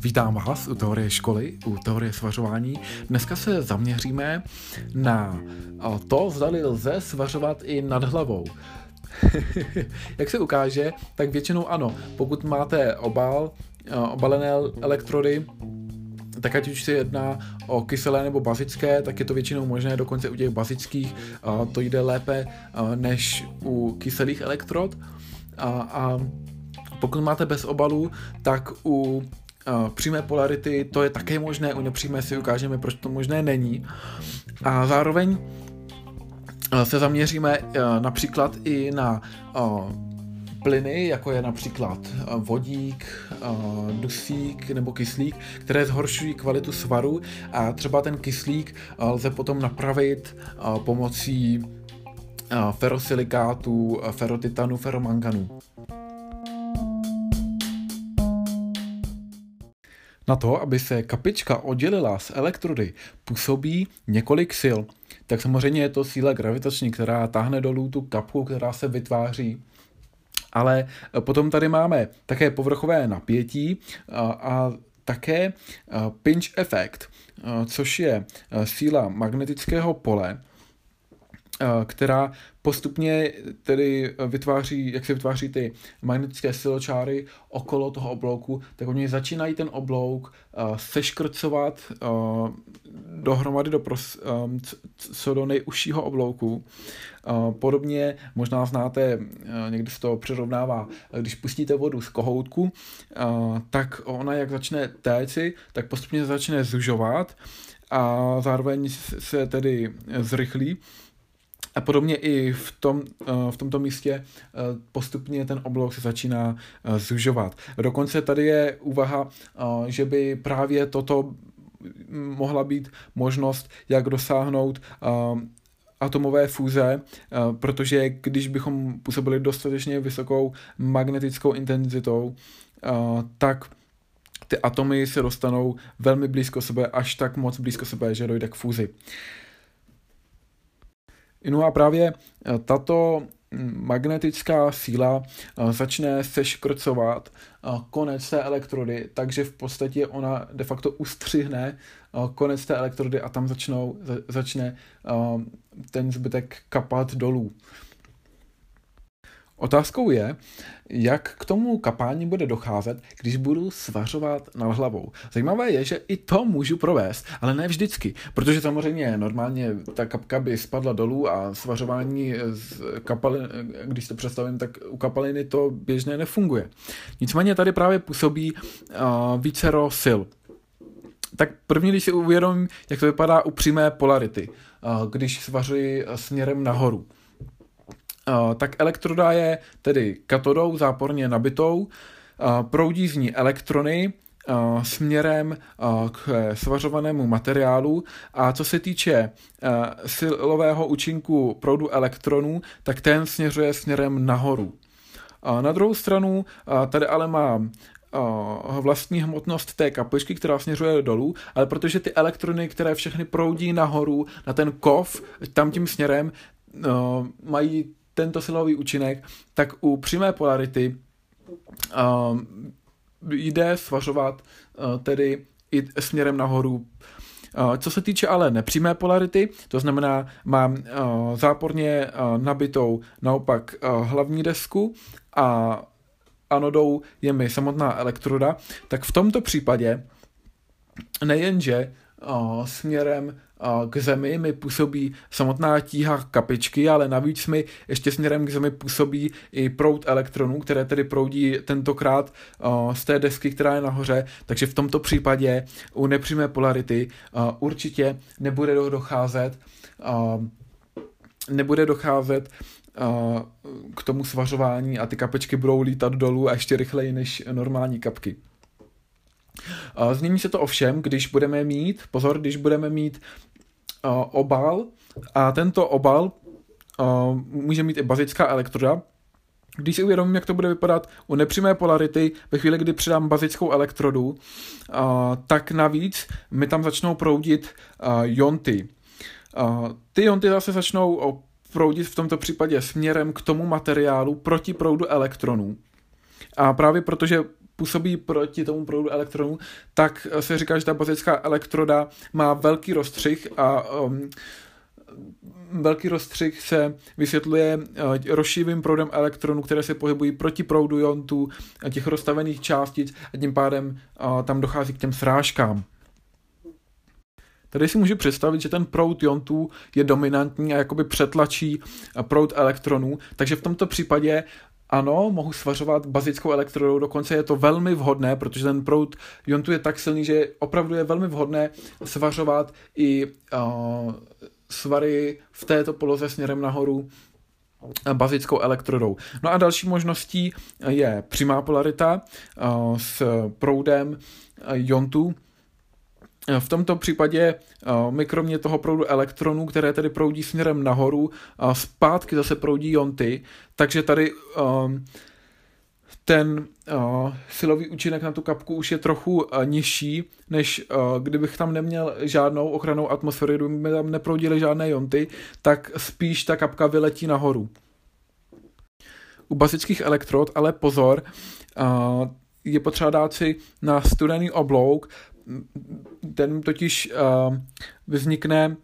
Vítám vás u teorie školy, u teorie svařování. Dneska se zaměříme na to, zdali lze svařovat i nad hlavou. Jak se ukáže, tak většinou ano. Pokud máte obal, obalené elektrody, tak ať už se jedná o kyselé nebo bazické, tak je to většinou možné, dokonce u těch bazických to jde lépe než u kyselých elektrod. A, a pokud máte bez obalu, tak u přímé polarity to je také možné, u nepřímé si ukážeme, proč to možné není. A zároveň se zaměříme například i na plyny, jako je například vodík, dusík nebo kyslík, které zhoršují kvalitu svaru a třeba ten kyslík lze potom napravit pomocí ferosilikátů, ferotitanu, feromanganu. Na to, aby se kapička oddělila z elektrody, působí několik sil. Tak samozřejmě je to síla gravitační, která táhne dolů tu kapku, která se vytváří. Ale potom tady máme také povrchové napětí a, a také pinch efekt, což je síla magnetického pole, která postupně tedy vytváří, jak se vytváří ty magnetické siločáry okolo toho oblouku, tak oni začínají ten oblouk uh, seškrcovat dohromady do pros, co do nejužšího oblouku. Podobně možná znáte, někdy se to přirovnává, když pustíte vodu z kohoutku, tak ona jak začne téci, tak postupně začne zužovat a zároveň se tedy zrychlí a podobně i v, tom, eh, v tomto místě eh, postupně ten oblouk se začíná eh, zužovat. Dokonce tady je úvaha, že by právě toto mohla být možnost, jak dosáhnout atomové fúze, protože když bychom působili dostatečně vysokou magnetickou intenzitou, tak ty atomy se dostanou velmi blízko sebe, až tak moc blízko sebe, že dojde k fúzi. No a právě eh, tato hm, magnetická síla eh, začne seškrcovat eh, konec té elektrody, takže v podstatě ona de facto ustřihne konec té elektrody a tam začnou, začne ten zbytek kapat dolů. Otázkou je, jak k tomu kapání bude docházet, když budu svařovat nad hlavou. Zajímavé je, že i to můžu provést, ale ne vždycky, protože samozřejmě normálně ta kapka by spadla dolů a svařování z kapalin, když to představím, tak u kapaliny to běžně nefunguje. Nicméně tady právě působí uh, vícero sil. Tak první, když si uvědomím, jak to vypadá u přímé polarity, když svařuji směrem nahoru tak elektroda je tedy katodou záporně nabitou, proudí z ní elektrony směrem k svařovanému materiálu a co se týče silového účinku proudu elektronů, tak ten směřuje směrem nahoru. Na druhou stranu tady ale má vlastní hmotnost té kapličky, která směřuje dolů, ale protože ty elektrony, které všechny proudí nahoru na ten kov, tam tím směrem, mají tento silový účinek, tak u přímé polarity uh, jde svařovat uh, tedy i směrem nahoru. Uh, co se týče ale nepřímé polarity, to znamená, mám uh, záporně uh, nabitou naopak uh, hlavní desku a anodou je mi samotná elektroda, tak v tomto případě nejenže uh, směrem k zemi mi působí samotná tíha kapičky, ale navíc mi ještě směrem k zemi působí i proud elektronů, které tedy proudí tentokrát z té desky, která je nahoře, takže v tomto případě u nepřímé polarity určitě nebude docházet nebude docházet k tomu svařování a ty kapečky budou lítat dolů a ještě rychleji než normální kapky. Změní se to ovšem, když budeme mít, pozor, když budeme mít obal a tento obal uh, může mít i bazická elektroda. Když si uvědomím, jak to bude vypadat u nepřímé polarity, ve chvíli, kdy přidám bazickou elektrodu, uh, tak navíc mi tam začnou proudit jonty. Ty jonty zase začnou proudit v tomto případě směrem k tomu materiálu proti proudu elektronů. A právě protože působí proti tomu proudu elektronů, tak se říká, že ta bazická elektroda má velký rozstřih a um, velký rozstřih se vysvětluje uh, rozšívým proudem elektronů, které se pohybují proti proudu jontů těch rozstavených částic a tím pádem uh, tam dochází k těm srážkám. Tady si můžu představit, že ten proud jontů je dominantní a jakoby přetlačí proud elektronů, takže v tomto případě ano, mohu svařovat bazickou elektrodou, dokonce je to velmi vhodné, protože ten proud iontu je tak silný, že opravdu je velmi vhodné svařovat i uh, svary v této poloze směrem nahoru bazickou elektrodou. No a další možností je přímá polarita uh, s proudem iontu, v tomto případě eh, my kromě toho proudu elektronů, které tedy proudí směrem nahoru, zpátky zase proudí jonty, takže tady ehm, ten uh, silový účinek na tu kapku už je trochu uh, nižší, než kdybych tam neměl žádnou ochranou atmosféru, kdyby tam neproudily žádné jonty, tak spíš ta kapka vyletí nahoru. U bazických elektrod, ale pozor, je potřeba dát si na studený oblouk, ten totiž uh, vznikne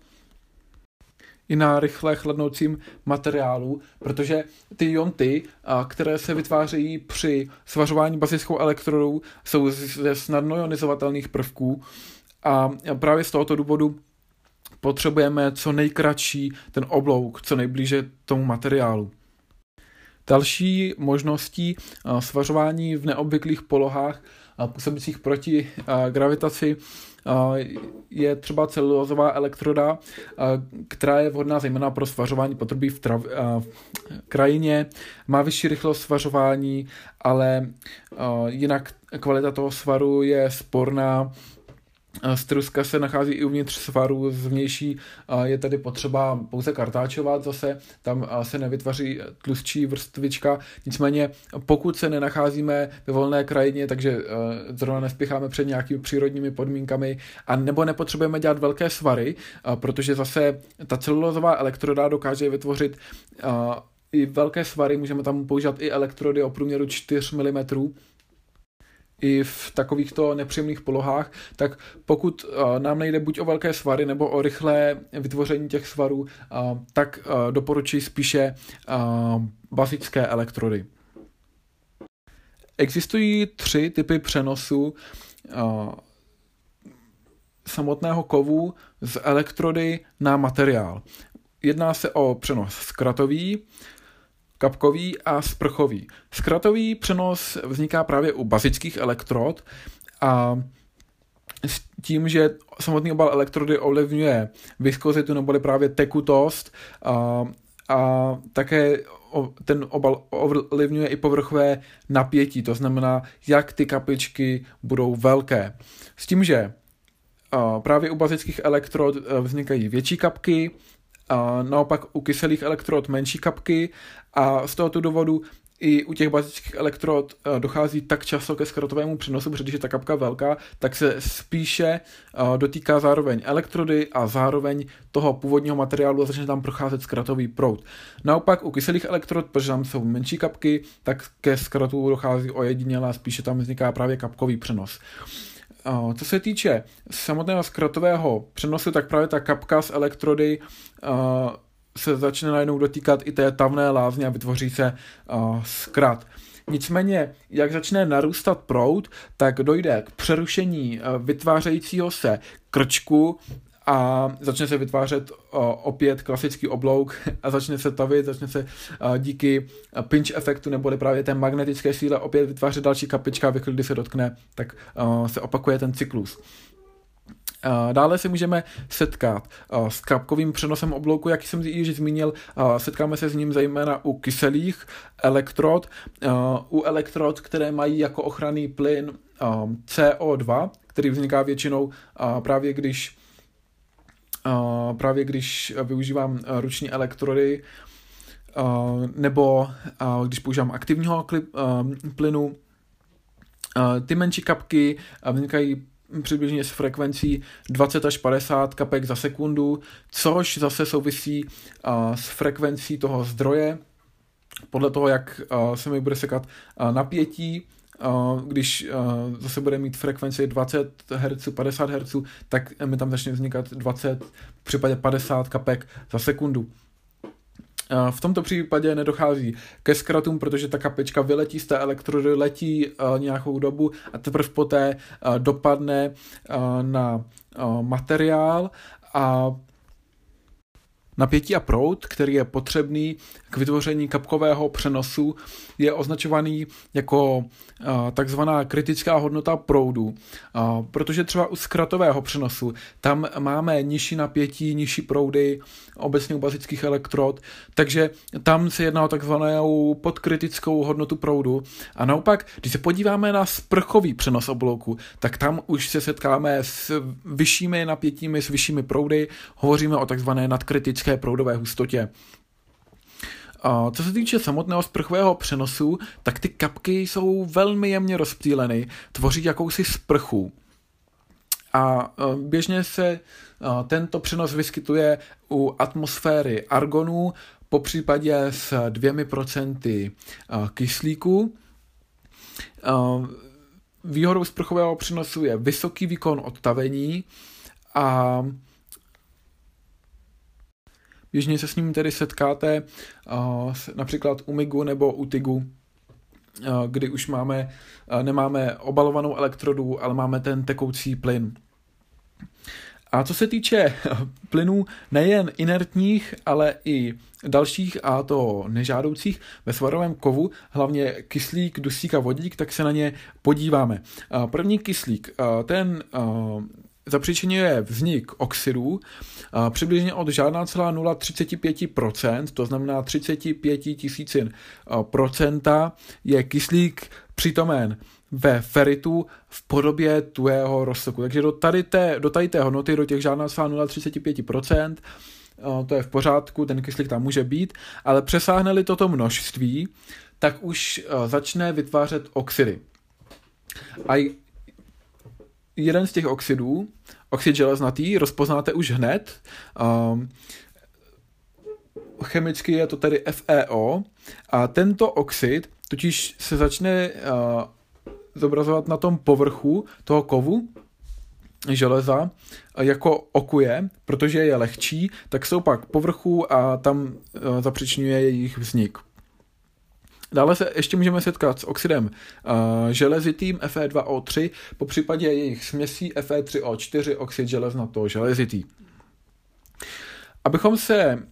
i na rychle chladnoucím materiálu, protože ty jonty, uh, které se vytvářejí při svařování bazickou elektrodou, jsou ze snadno ionizovatelných prvků a právě z tohoto důvodu potřebujeme co nejkratší ten oblouk, co nejblíže tomu materiálu. Další možností svařování v neobvyklých polohách působících proti gravitaci je třeba celulozová elektroda, která je vhodná zejména pro svařování potrubí v, trav, v krajině, má vyšší rychlost svařování, ale jinak kvalita toho svaru je sporná, Struska se nachází i uvnitř svaru zvnější, je tady potřeba pouze kartáčovat zase, tam se nevytvoří tlustší vrstvička, nicméně pokud se nenacházíme ve volné krajině, takže zrovna nespěcháme před nějakými přírodními podmínkami a nebo nepotřebujeme dělat velké svary, protože zase ta celulozová elektroda dokáže vytvořit i velké svary, můžeme tam používat i elektrody o průměru 4 mm, i v takovýchto nepříjemných polohách, tak pokud nám nejde buď o velké svary nebo o rychlé vytvoření těch svarů, tak doporučuji spíše bazické elektrody. Existují tři typy přenosu samotného kovu z elektrody na materiál. Jedná se o přenos zkratový, kapkový a sprchový. Zkratový přenos vzniká právě u bazických elektrod a s tím, že samotný obal elektrody ovlivňuje viskozitu neboli právě tekutost a, a také ten obal ovlivňuje i povrchové napětí, to znamená, jak ty kapičky budou velké. S tím, že právě u bazických elektrod e, vznikají větší kapky, a naopak u kyselých elektrod menší kapky a z tohoto důvodu i u těch bazických elektrod eh, dochází tak často ke zkratovému přenosu, protože když je ta kapka velká, tak se spíše eh, dotýká zároveň elektrody a zároveň toho původního materiálu a začne tam procházet zkratový proud. Naopak u kyselých elektrod, protože tam jsou menší kapky, tak ke zkratu dochází ojediněle a spíše tam vzniká právě kapkový přenos. Co se týče samotného zkratového přenosu, tak právě ta kapka z elektrody se začne najednou dotýkat i té tavné lázně a vytvoří se zkrat. Nicméně, jak začne narůstat proud, tak dojde k přerušení vytvářejícího se krčku a začne se vytvářet opět klasický oblouk a začne se tavit, začne se díky pinch efektu nebo právě té magnetické síle opět vytvářet další kapička a ve chvíli, kdy se dotkne, tak se opakuje ten cyklus. Dále se můžeme setkat s kapkovým přenosem oblouku, jak jsem již zmínil, setkáme se s ním zejména u kyselých elektrod, u elektrod, které mají jako ochranný plyn CO2, který vzniká většinou právě když právě když využívám ruční elektrody, nebo když používám aktivního plynu, ty menší kapky vznikají přibližně s frekvencí 20 až 50 kapek za sekundu, což zase souvisí s frekvencí toho zdroje, podle toho, jak se mi bude sekat napětí, když zase bude mít frekvenci 20 Hz, 50 Hz, tak mi tam začne vznikat 20, v případě 50 kapek za sekundu. V tomto případě nedochází ke zkratům, protože ta kapečka vyletí z té elektrody, letí nějakou dobu a teprve poté dopadne na materiál a Napětí a proud, který je potřebný k vytvoření kapkového přenosu, je označovaný jako takzvaná kritická hodnota proudu, protože třeba u zkratového přenosu tam máme nižší napětí, nižší proudy, obecně u bazických elektrod, takže tam se jedná o takzvanou podkritickou hodnotu proudu. A naopak, když se podíváme na sprchový přenos oblouku, tak tam už se setkáme s vyššími napětími, s vyššími proudy, hovoříme o takzvané nadkritické proudové hustotě. A co se týče samotného sprchového přenosu, tak ty kapky jsou velmi jemně rozptýleny, tvoří jakousi sprchu. A e, běžně se e, tento přenos vyskytuje u atmosféry argonu, po případě s dvěmi procenty e, kyslíku. Výhodou sprchového přenosu je vysoký výkon odtavení a Běžně se s ním tedy setkáte například u MIGu nebo u TIGu, kdy už máme, nemáme obalovanou elektrodu, ale máme ten tekoucí plyn. A co se týče plynů nejen inertních, ale i dalších a to nežádoucích ve svarovém kovu, hlavně kyslík, dusík a vodík, tak se na ně podíváme. První kyslík, ten zapříčinuje vznik oxidů přibližně od žádná celá 0,35%, to znamená 35 tisícin procenta je kyslík přítomen ve feritu v podobě tuhého roztoku. Takže do tady té, do tady té hodnoty, do těch žádná celá 0,35%, to je v pořádku, ten kyslík tam může být, ale přesáhne-li toto množství, tak už začne vytvářet oxidy. A jeden z těch oxidů, oxid železnatý, rozpoznáte už hned. Um, chemicky je to tedy FeO a tento oxid totiž se začne uh, zobrazovat na tom povrchu toho kovu železa jako okuje, protože je lehčí, tak jsou pak povrchu a tam uh, zapřičňuje jejich vznik. Dále se ještě můžeme setkat s oxidem uh, železitým Fe2O3, po případě jejich směsí Fe3O4, oxid železnato železitý. Abychom se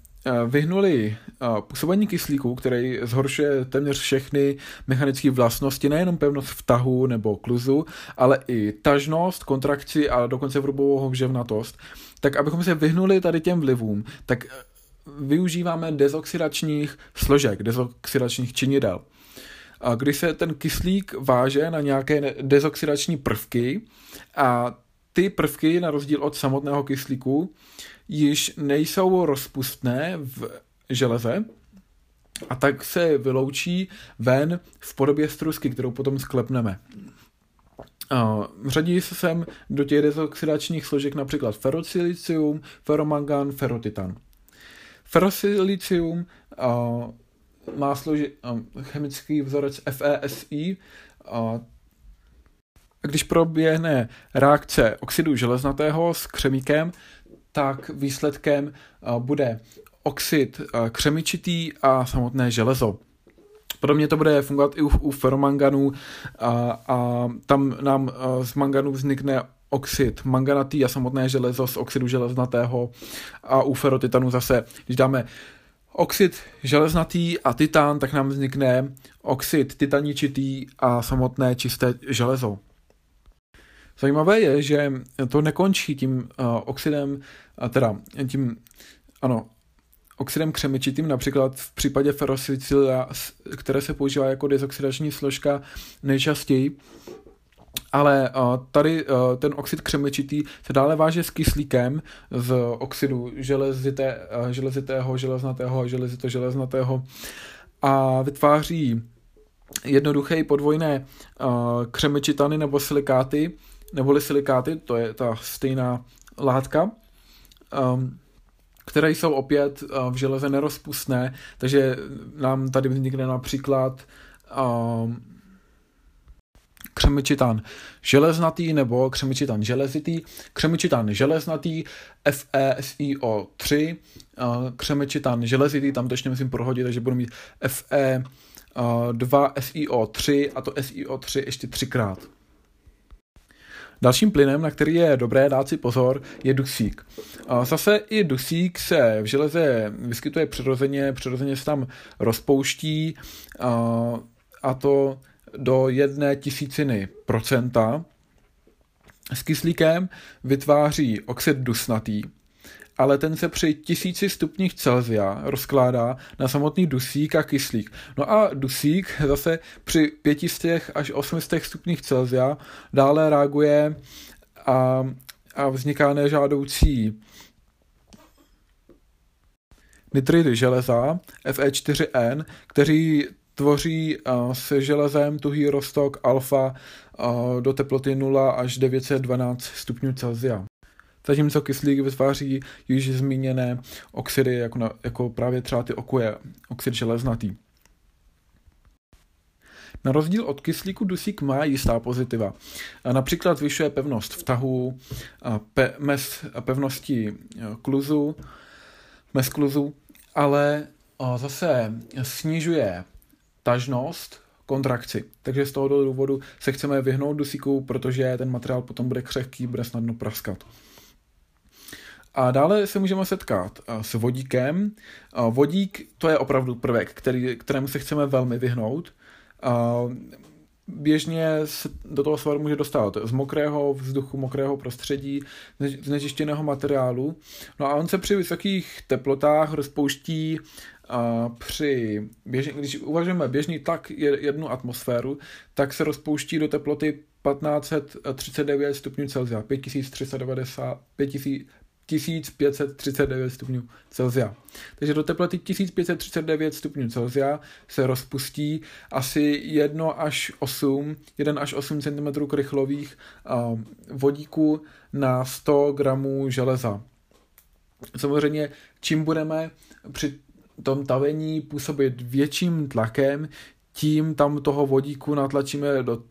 vyhnuli působení kyslíku, který zhoršuje téměř všechny mechanické vlastnosti, nejenom pevnost vtahu nebo kluzu, ale i tažnost, kontrakci a dokonce vrubovou houževnatost, tak abychom se vyhnuli tady těm vlivům, tak využíváme dezoxidačních složek, dezoxidačních činidel. A když se ten kyslík váže na nějaké dezoxidační prvky a ty prvky, na rozdíl od samotného kyslíku, již nejsou rozpustné v železe, a tak se vyloučí ven v podobě strusky, kterou potom sklepneme. Řadí se sem do těch dezoxidačních složek například ferrosilicium, ferromangan, ferrotitan. Ferrosilicium má složi, chemický vzorec FeSi. Když proběhne reakce oxidu železnatého s křemíkem, tak výsledkem bude oxid křemičitý a samotné železo. Podobně to bude fungovat i u, u ferromanganu a, a tam nám z manganu vznikne oxid manganatý a samotné železo z oxidu železnatého a u ferotitanu zase, když dáme oxid železnatý a titán, tak nám vznikne oxid titaničitý a samotné čisté železo. Zajímavé je, že to nekončí tím uh, oxidem, teda tím, ano, oxidem křemičitým, například v případě ferrosilicia, které se používá jako dezoxidační složka nejčastěji, ale uh, tady uh, ten oxid křemečitý se dále váže s kyslíkem z oxidu železité, uh, železitého, železnatého a železito-železnatého a vytváří jednoduché podvojné uh, křemečitany nebo silikáty, neboli silikáty, to je ta stejná látka. Um, které jsou opět v železe nerozpustné, takže nám tady vznikne například křemičitan železnatý nebo křemičitan železitý, křemičitan železnatý FeSiO3, křemičitan železitý, tam to ještě musím prohodit, takže budu mít Fe 2 SiO3 a to SiO3 ještě třikrát. Dalším plynem, na který je dobré dát si pozor, je dusík. Zase i dusík se v železe vyskytuje přirozeně, přirozeně se tam rozpouští a to do jedné tisíciny procenta. S kyslíkem vytváří oxid dusnatý, ale ten se při tisíci stupních Celsia rozkládá na samotný dusík a kyslík. No a dusík zase při 500 až 800 stupních Celsia dále reaguje a, a vzniká nežádoucí nitridy železa Fe4N, kteří tvoří uh, se železem tuhý rostok alfa uh, do teploty 0 až 912 stupňů Celsia. Zatímco kyslík vytváří již zmíněné oxidy, jako, na, jako právě třeba ty okuje, oxid železnatý. Na rozdíl od kyslíku dusík má jistá pozitiva. Například zvyšuje pevnost vtahu, pe, mes pevnosti kluzu, mes kluzu, ale zase snižuje tažnost, kontrakci. Takže z tohoto důvodu se chceme vyhnout dusíku, protože ten materiál potom bude křehký, bude snadno praskat. A dále se můžeme setkat eh, s vodíkem. Eh, vodík to je opravdu prvek, který, kterému se chceme velmi vyhnout. Eh, běžně se do toho svaru může dostat z mokrého vzduchu, mokrého prostředí, z nečištěného materiálu. No a on se při vysokých teplotách rozpouští a při běžný, když uvažujeme běžný tlak jednu atmosféru, tak se rozpouští do teploty 1539 stupňů Celsia, 5390, 1539 stupňů Celsia. Takže do teploty 1539 stupňů Celsia se rozpustí asi 1 až 8, 1 až 8 cm krychlových vodíků na 100 gramů železa. Samozřejmě, čím budeme při tom tavení působit větším tlakem, tím tam toho vodíku natlačíme do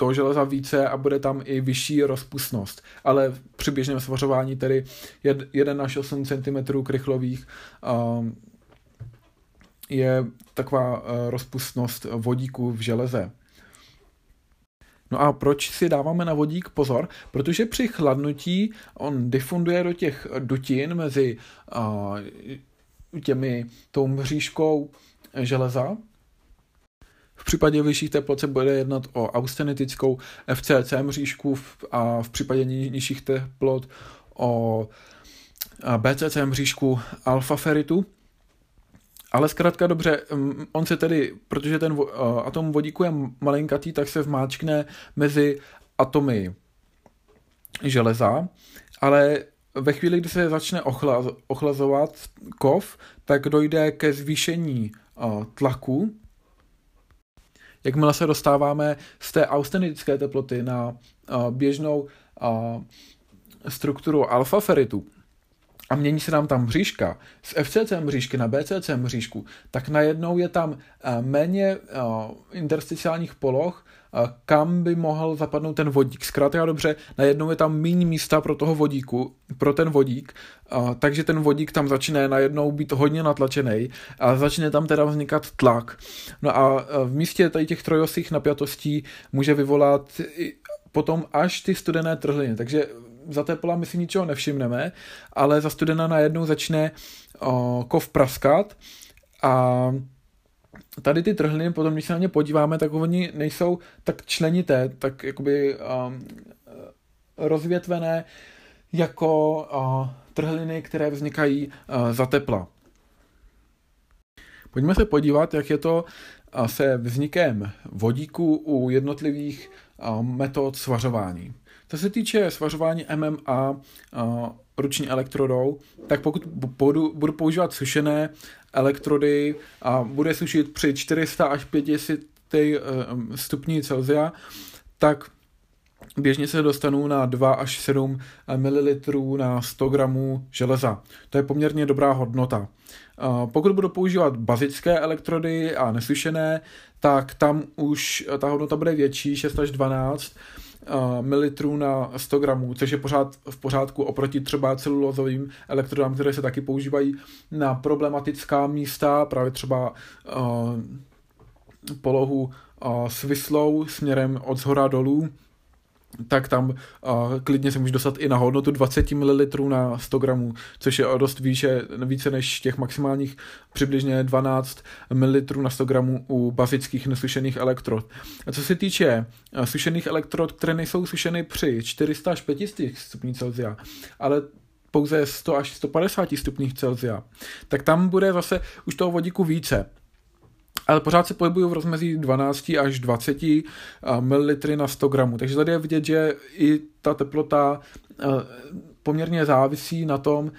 toho železa více a bude tam i vyšší rozpustnost. Ale při běžném svařování tedy 1 až 8 cm krychlových um, je taková uh, rozpustnost vodíku v železe. No a proč si dáváme na vodík pozor? Protože při chladnutí on difunduje do těch dutin mezi uh, těmi tou mřížkou železa. V případě vyšších teplot se bude jednat o austenitickou FCC mřížku a v případě nižších teplot o BCC mřížku alfa feritu. Ale zkrátka dobře, on se tedy, protože ten atom vodíku je malinkatý, tak se vmáčkne mezi atomy železa, ale ve chvíli, kdy se začne ochlaz, ochlazovat kov, tak dojde ke zvýšení tlaku. Jakmile se dostáváme z té austenitické teploty na uh, běžnou uh, strukturu alfa feritu, a mění se nám tam mřížka z FCC mřížky na BCC mřížku, tak najednou je tam méně intersticiálních poloh, kam by mohl zapadnout ten vodík. Zkrátka dobře, najednou je tam méně místa pro toho vodíku, pro ten vodík, takže ten vodík tam začne najednou být hodně natlačený a začne tam teda vznikat tlak. No a v místě tady těch trojosých napjatostí může vyvolat potom až ty studené trhliny. Takže za tepla my si ničeho nevšimneme, ale za studena najednou začne o, kov praskat a tady ty trhliny, potom když se na ně podíváme, tak oni nejsou tak členité, tak jakoby um, rozvětvené jako uh, trhliny, které vznikají uh, za tepla. Pojďme se podívat, jak je to se vznikem vodíku u jednotlivých metod svařování. Co se týče svařování MMA uh, ruční elektrodou, tak pokud budu, budu používat sušené elektrody a bude sušit při 400 až 500 stupní Celsia, tak běžně se dostanu na 2 až 7 ml na 100 gramů železa. To je poměrně dobrá hodnota. Pokud budu používat bazické elektrody a nesušené, tak tam už ta hodnota bude větší, 6 až 12 ml na 100 gramů, což je pořád v pořádku oproti třeba celulozovým elektrodám, které se taky používají na problematická místa, právě třeba polohu svislou směrem od zhora dolů, tak tam uh, klidně se může dostat i na hodnotu 20 ml na 100 gramů, což je dost výše, více než těch maximálních přibližně 12 ml na 100 gramů u bazických nesušených elektrod. A co se týče uh, sušených elektrod, které nejsou sušeny při 400 až 500 stupních Celsia, ale pouze 100 až 150 stupních Celsia, tak tam bude zase už toho vodíku více ale pořád se pohybují v rozmezí 12 až 20 ml na 100 gramů. Takže tady je vidět, že i ta teplota poměrně závisí na tom,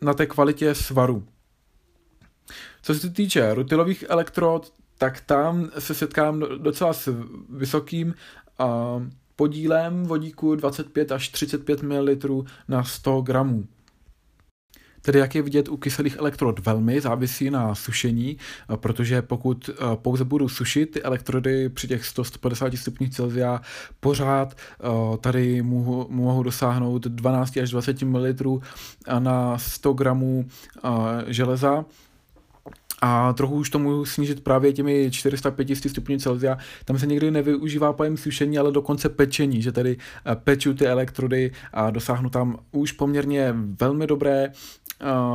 na té kvalitě svaru. Co se týče rutilových elektrod, tak tam se setkám docela s vysokým podílem vodíku 25 až 35 ml na 100 gramů. Tedy jak je vidět u kyselých elektrod velmi závisí na sušení, protože pokud pouze budu sušit ty elektrody při těch 100-150 stupních Celsia, pořád tady mohu, mohu dosáhnout 12 až 20 ml na 100 gramů železa, a trochu už to můžu snížit právě těmi 405 stupňů Celsia. Tam se někdy nevyužívá pojem sušení, ale dokonce pečení, že tady peču ty elektrody a dosáhnu tam už poměrně velmi dobré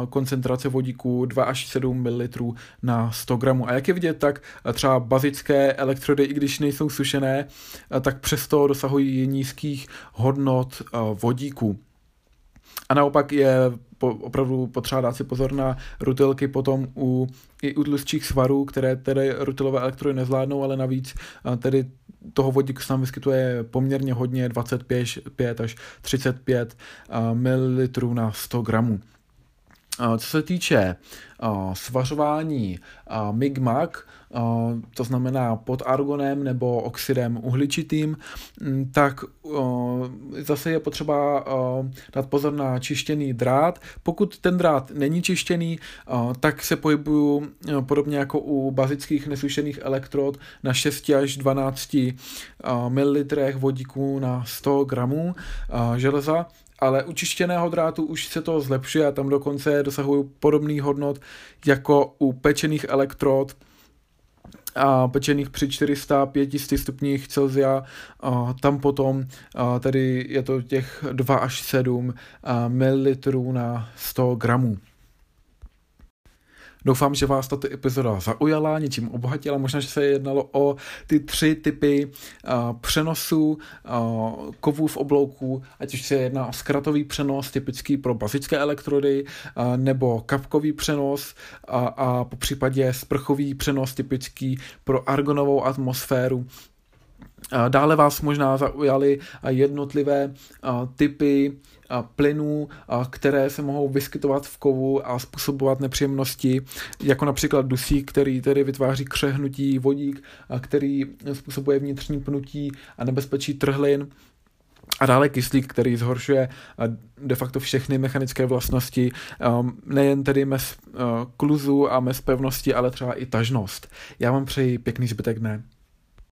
koncentrace vodíku 2 až 7 ml na 100 gramů. A jak je vidět, tak třeba bazické elektrody, i když nejsou sušené, tak přesto dosahují nízkých hodnot vodíku. A naopak je po, opravdu potřeba dát si pozor na rutilky potom u, i u tlustších svarů, které tedy rutilové elektrody nezvládnou, ale navíc tedy toho vodíku se tam vyskytuje poměrně hodně, 25 až 35 ml na 100 gramů. Co se týče svařování MIG-MAG, to znamená pod argonem nebo oxidem uhličitým, tak zase je potřeba dát pozor na čištěný drát. Pokud ten drát není čištěný, tak se pohybuju podobně jako u bazických nesušených elektrod na 6 až 12 ml vodíku na 100 gramů železa ale u čištěného drátu už se to zlepšuje a tam dokonce dosahují podobný hodnot jako u pečených elektrod, a pečených při 405 stupních Celsia, tam potom a tady je to těch 2 až 7 ml na 100 gramů. Doufám, že vás tato epizoda zaujala, něčím obohatila. Možná, že se jednalo o ty tři typy uh, přenosů uh, kovů v oblouku, ať už se jedná o zkratový přenos, typický pro bazické elektrody, uh, nebo kapkový přenos a, a po případě sprchový přenos, typický pro argonovou atmosféru. Dále vás možná zaujaly jednotlivé typy plynů, které se mohou vyskytovat v kovu a způsobovat nepříjemnosti, jako například dusík, který tedy vytváří křehnutí, vodík, který způsobuje vnitřní pnutí a nebezpečí trhlin. A dále kyslík, který zhoršuje de facto všechny mechanické vlastnosti, nejen tedy mez kluzu a mez pevnosti, ale třeba i tažnost. Já vám přeji pěkný zbytek dne.